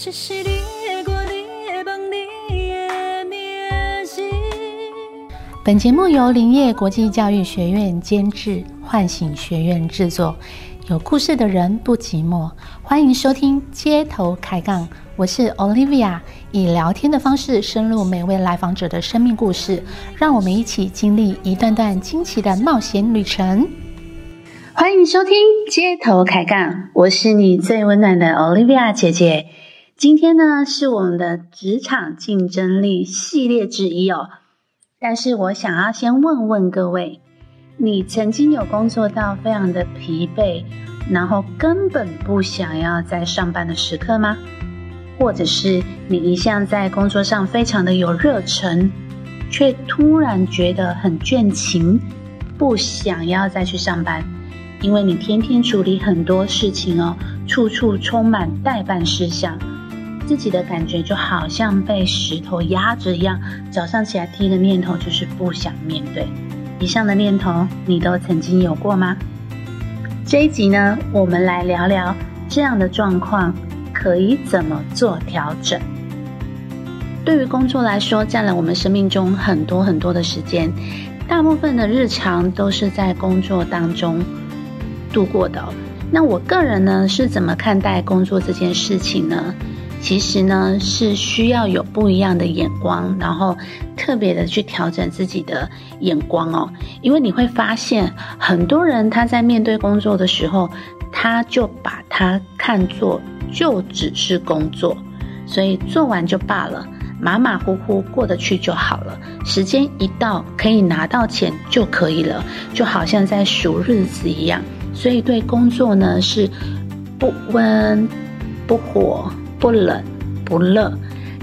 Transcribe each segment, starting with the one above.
这是你的歌，你的梦，你的名字。本节目由林业国际教育学院监制，唤醒学院制作。有故事的人不寂寞，欢迎收听街头开杠。我是 Olivia，以聊天的方式深入每位来访者的生命故事，让我们一起经历一段段惊奇的冒险旅程。欢迎收听街头开杠，我是你最温暖的 Olivia 姐姐。今天呢是我们的职场竞争力系列之一哦，但是我想要先问问各位，你曾经有工作到非常的疲惫，然后根本不想要再上班的时刻吗？或者是你一向在工作上非常的有热忱，却突然觉得很倦勤，不想要再去上班，因为你天天处理很多事情哦，处处充满待办事项，自己的感觉就好像被石头压着一样，早上起来第一个念头就是不想面对。以上的念头你都曾经有过吗？这一集呢，我们来聊聊这样的状况。可以怎么做调整？对于工作来说，占了我们生命中很多很多的时间，大部分的日常都是在工作当中度过的。那我个人呢，是怎么看待工作这件事情呢？其实呢，是需要有不一样的眼光，然后特别的去调整自己的眼光哦。因为你会发现，很多人他在面对工作的时候，他就把它看作。就只是工作，所以做完就罢了，马马虎虎过得去就好了。时间一到，可以拿到钱就可以了，就好像在数日子一样。所以对工作呢是不温不火不冷不热，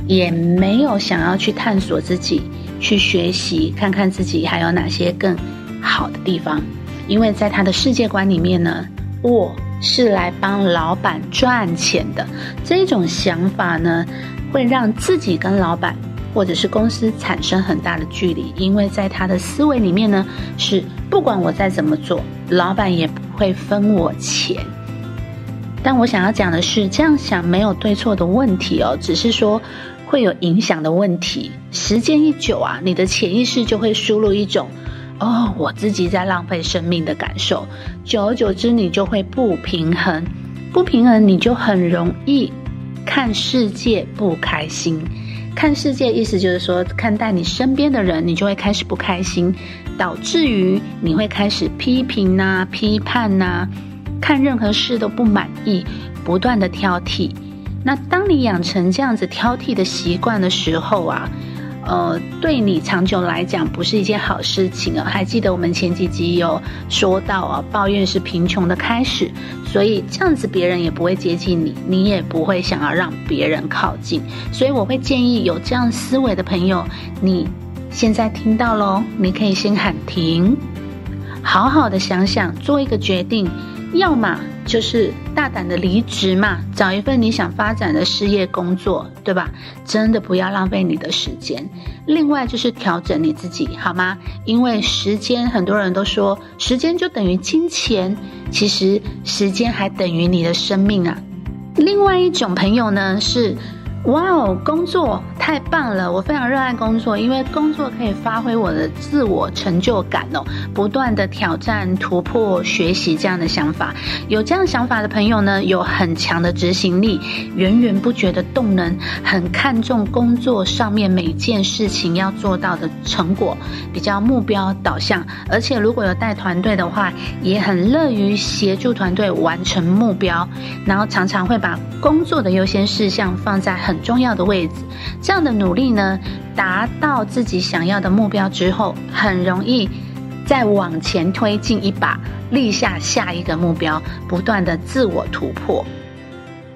也没有想要去探索自己，去学习看看自己还有哪些更好的地方。因为在他的世界观里面呢，我。是来帮老板赚钱的这种想法呢，会让自己跟老板或者是公司产生很大的距离，因为在他的思维里面呢，是不管我再怎么做，老板也不会分我钱。但我想要讲的是，这样想没有对错的问题哦，只是说会有影响的问题。时间一久啊，你的潜意识就会输入一种。哦，我自己在浪费生命的感受，久而久之，你就会不平衡，不平衡，你就很容易看世界不开心。看世界意思就是说，看待你身边的人，你就会开始不开心，导致于你会开始批评呐、批判呐，看任何事都不满意，不断的挑剔。那当你养成这样子挑剔的习惯的时候啊。呃，对你长久来讲不是一件好事情啊！还记得我们前几集有说到啊，抱怨是贫穷的开始，所以这样子别人也不会接近你，你也不会想要让别人靠近。所以我会建议有这样思维的朋友，你现在听到喽，你可以先喊停，好好的想想，做一个决定。要么就是大胆的离职嘛，找一份你想发展的事业工作，对吧？真的不要浪费你的时间。另外就是调整你自己，好吗？因为时间，很多人都说时间就等于金钱，其实时间还等于你的生命啊。另外一种朋友呢是。哇哦，工作太棒了！我非常热爱工作，因为工作可以发挥我的自我成就感哦，不断的挑战、突破、学习这样的想法。有这样想法的朋友呢，有很强的执行力，源源不绝的动能，很看重工作上面每件事情要做到的成果，比较目标导向。而且如果有带团队的话，也很乐于协助团队完成目标，然后常常会把工作的优先事项放在很。很重要的位置，这样的努力呢，达到自己想要的目标之后，很容易再往前推进一把，立下下一个目标，不断的自我突破，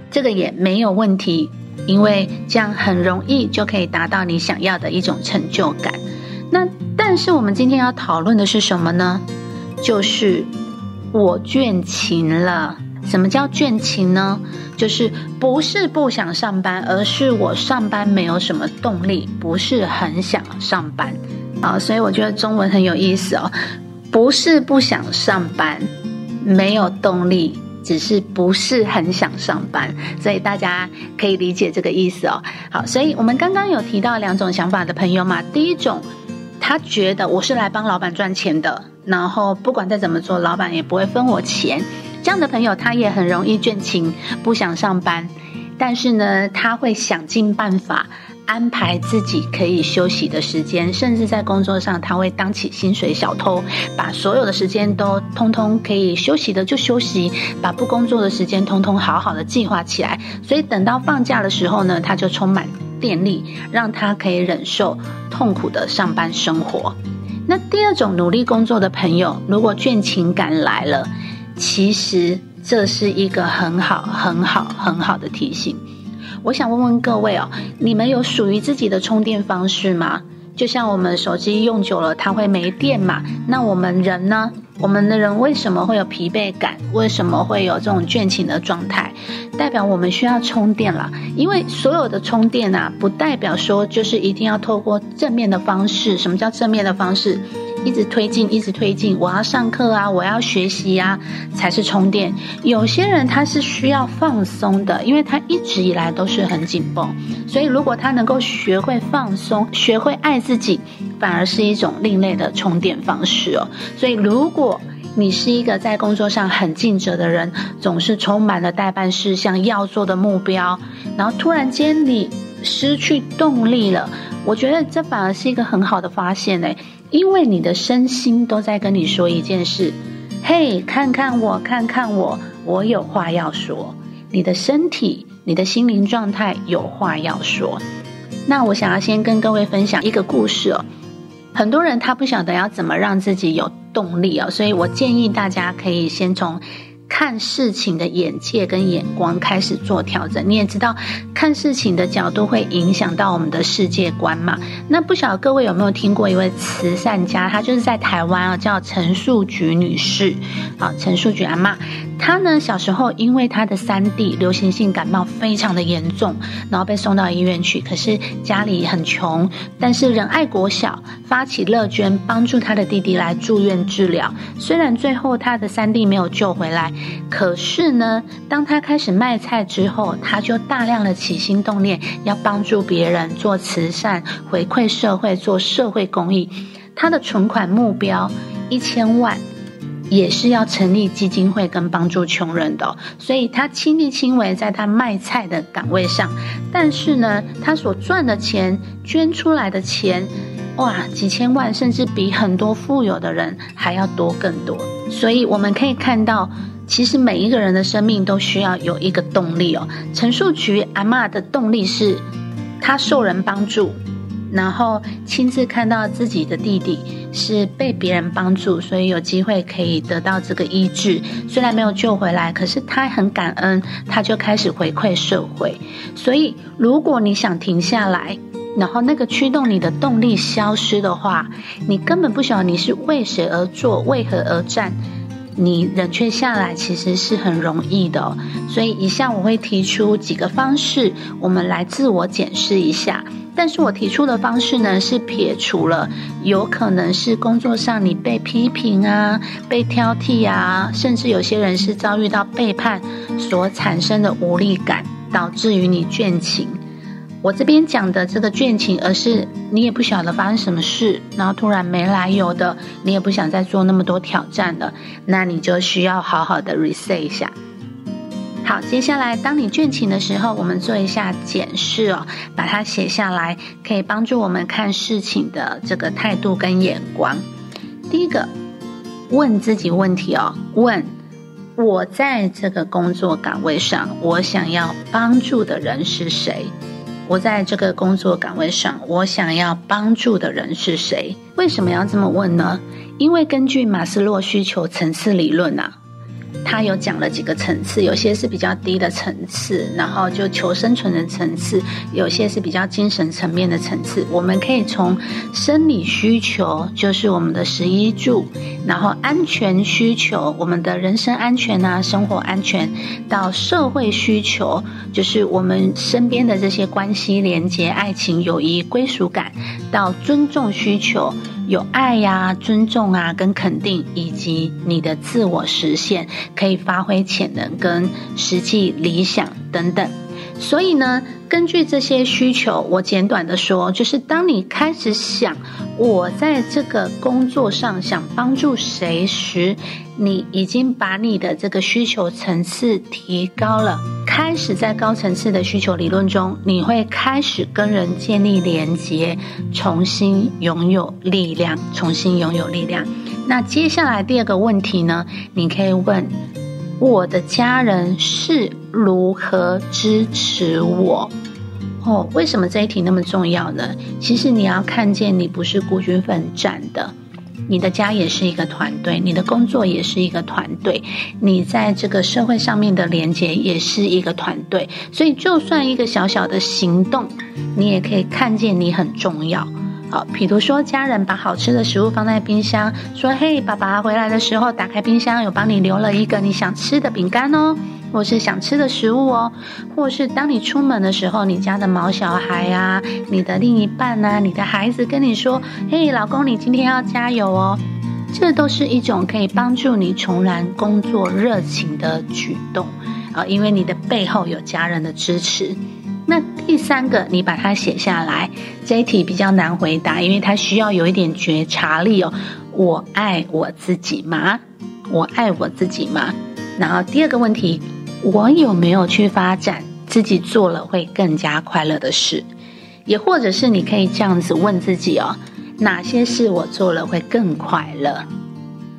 这个也没有问题，因为这样很容易就可以达到你想要的一种成就感。那但是我们今天要讨论的是什么呢？就是我倦勤了。什么叫倦勤呢？就是不是不想上班，而是我上班没有什么动力，不是很想上班啊。所以我觉得中文很有意思哦。不是不想上班，没有动力，只是不是很想上班，所以大家可以理解这个意思哦。好，所以我们刚刚有提到两种想法的朋友嘛，第一种，他觉得我是来帮老板赚钱的，然后不管再怎么做，老板也不会分我钱。这样的朋友，他也很容易倦勤，不想上班，但是呢，他会想尽办法。安排自己可以休息的时间，甚至在工作上，他会当起薪水小偷，把所有的时间都通通可以休息的就休息，把不工作的时间通通好好的计划起来。所以等到放假的时候呢，他就充满电力，让他可以忍受痛苦的上班生活。那第二种努力工作的朋友，如果倦勤感来了，其实这是一个很好、很好、很好的提醒。我想问问各位哦，你们有属于自己的充电方式吗？就像我们手机用久了，它会没电嘛？那我们人呢？我们的人为什么会有疲惫感？为什么会有这种倦勤的状态？代表我们需要充电了。因为所有的充电啊，不代表说就是一定要透过正面的方式。什么叫正面的方式？一直推进，一直推进。我要上课啊，我要学习啊，才是充电。有些人他是需要放松的，因为他一直以来都是很紧绷。所以如果他能够学会放松，学会爱自己，反而是一种另类的充电方式哦。所以如果你是一个在工作上很尽责的人，总是充满了代办事项要做的目标，然后突然间你失去动力了，我觉得这反而是一个很好的发现诶。因为你的身心都在跟你说一件事，嘿，看看我，看看我，我有话要说。你的身体、你的心灵状态有话要说。那我想要先跟各位分享一个故事哦。很多人他不晓得要怎么让自己有动力哦，所以我建议大家可以先从。看事情的眼界跟眼光开始做调整，你也知道，看事情的角度会影响到我们的世界观嘛？那不晓得各位有没有听过一位慈善家，她就是在台湾啊，叫陈树菊女士，啊，陈树菊阿妈。他呢小时候因为他的三弟流行性感冒非常的严重，然后被送到医院去，可是家里很穷，但是仁爱国小发起乐捐，帮助他的弟弟来住院治疗。虽然最后他的三弟没有救回来。可是呢，当他开始卖菜之后，他就大量的起心动念，要帮助别人做慈善，回馈社会，做社会公益。他的存款目标一千万，也是要成立基金会跟帮助穷人的。所以他亲力亲为在他卖菜的岗位上，但是呢，他所赚的钱，捐出来的钱，哇，几千万，甚至比很多富有的人还要多更多。所以我们可以看到。其实每一个人的生命都需要有一个动力哦。陈树菊阿妈的动力是，她受人帮助，然后亲自看到自己的弟弟是被别人帮助，所以有机会可以得到这个医治。虽然没有救回来，可是他很感恩，他就开始回馈社会。所以，如果你想停下来，然后那个驱动你的动力消失的话，你根本不晓得你是为谁而做，为何而战。你冷却下来其实是很容易的，所以以下我会提出几个方式，我们来自我检视一下。但是我提出的方式呢，是撇除了有可能是工作上你被批评啊、被挑剔啊，甚至有些人是遭遇到背叛所产生的无力感，导致于你倦勤。我这边讲的这个倦勤，而是你也不晓得发生什么事，然后突然没来由的，你也不想再做那么多挑战了，那你就需要好好的 reset 一下。好，接下来当你倦勤的时候，我们做一下检视哦，把它写下来，可以帮助我们看事情的这个态度跟眼光。第一个，问自己问题哦，问我在这个工作岗位上，我想要帮助的人是谁？我在这个工作岗位上，我想要帮助的人是谁？为什么要这么问呢？因为根据马斯洛需求层次理论啊。他有讲了几个层次，有些是比较低的层次，然后就求生存的层次；有些是比较精神层面的层次。我们可以从生理需求，就是我们的食衣住，然后安全需求，我们的人身安全啊，生活安全，到社会需求，就是我们身边的这些关系连接、爱情、友谊、归属感，到尊重需求。有爱呀、尊重啊、跟肯定，以及你的自我实现，可以发挥潜能跟实际理想等等。所以呢，根据这些需求，我简短的说，就是当你开始想我在这个工作上想帮助谁时，你已经把你的这个需求层次提高了。开始在高层次的需求理论中，你会开始跟人建立连接，重新拥有力量，重新拥有力量。那接下来第二个问题呢，你可以问。我的家人是如何支持我？哦，为什么这一题那么重要呢？其实你要看见，你不是孤军奋战的，你的家也是一个团队，你的工作也是一个团队，你在这个社会上面的连接也是一个团队。所以，就算一个小小的行动，你也可以看见你很重要。好，比如说家人把好吃的食物放在冰箱，说：“嘿，爸爸回来的时候打开冰箱，有帮你留了一个你想吃的饼干哦，或是想吃的食物哦，或是当你出门的时候，你家的毛小孩啊，你的另一半呐，你的孩子跟你说：‘嘿，老公，你今天要加油哦。’这都是一种可以帮助你重燃工作热情的举动啊，因为你的背后有家人的支持。”那第三个，你把它写下来。这一题比较难回答，因为它需要有一点觉察力哦。我爱我自己吗？我爱我自己吗？然后第二个问题，我有没有去发展自己做了会更加快乐的事？也或者是你可以这样子问自己哦：哪些事我做了会更快乐？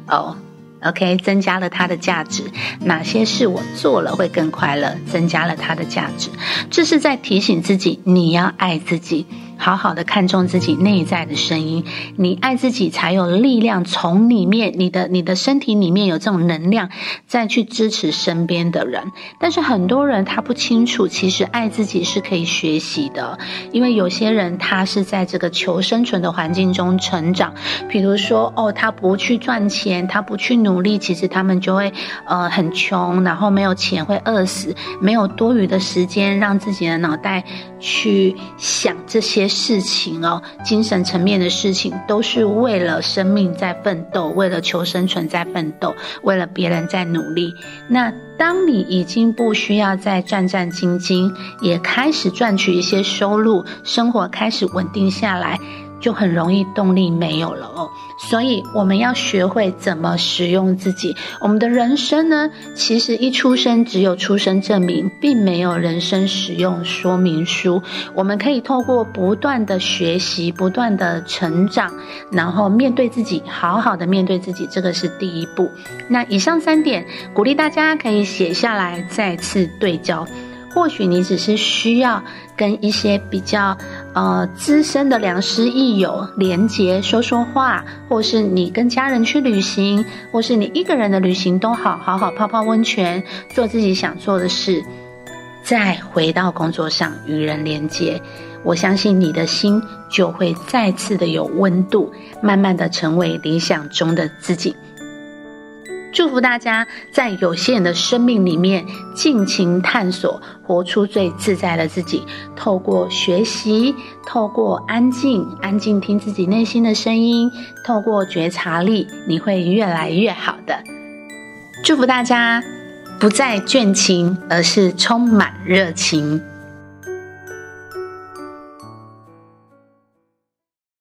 哦。OK，增加了它的价值。哪些事我做了会更快乐？增加了它的价值。这是在提醒自己，你要爱自己。好好的看重自己内在的声音，你爱自己才有力量从里面，你的你的身体里面有这种能量，再去支持身边的人。但是很多人他不清楚，其实爱自己是可以学习的，因为有些人他是在这个求生存的环境中成长，比如说哦，他不去赚钱，他不去努力，其实他们就会呃很穷，然后没有钱会饿死，没有多余的时间让自己的脑袋去想这些。事情哦，精神层面的事情都是为了生命在奋斗，为了求生存在奋斗，为了别人在努力。那当你已经不需要再战战兢兢，也开始赚取一些收入，生活开始稳定下来。就很容易动力没有了哦，所以我们要学会怎么使用自己。我们的人生呢，其实一出生只有出生证明，并没有人生使用说明书。我们可以透过不断的学习、不断的成长，然后面对自己，好好的面对自己，这个是第一步。那以上三点，鼓励大家可以写下来，再次对焦。或许你只是需要跟一些比较呃资深的良师益友连接说说话，或是你跟家人去旅行，或是你一个人的旅行都好，好好泡泡温泉，做自己想做的事，再回到工作上与人连接，我相信你的心就会再次的有温度，慢慢的成为理想中的自己。祝福大家在有限的生命里面尽情探索，活出最自在的自己。透过学习，透过安静，安静听自己内心的声音，透过觉察力，你会越来越好的。祝福大家不再倦勤，而是充满热情。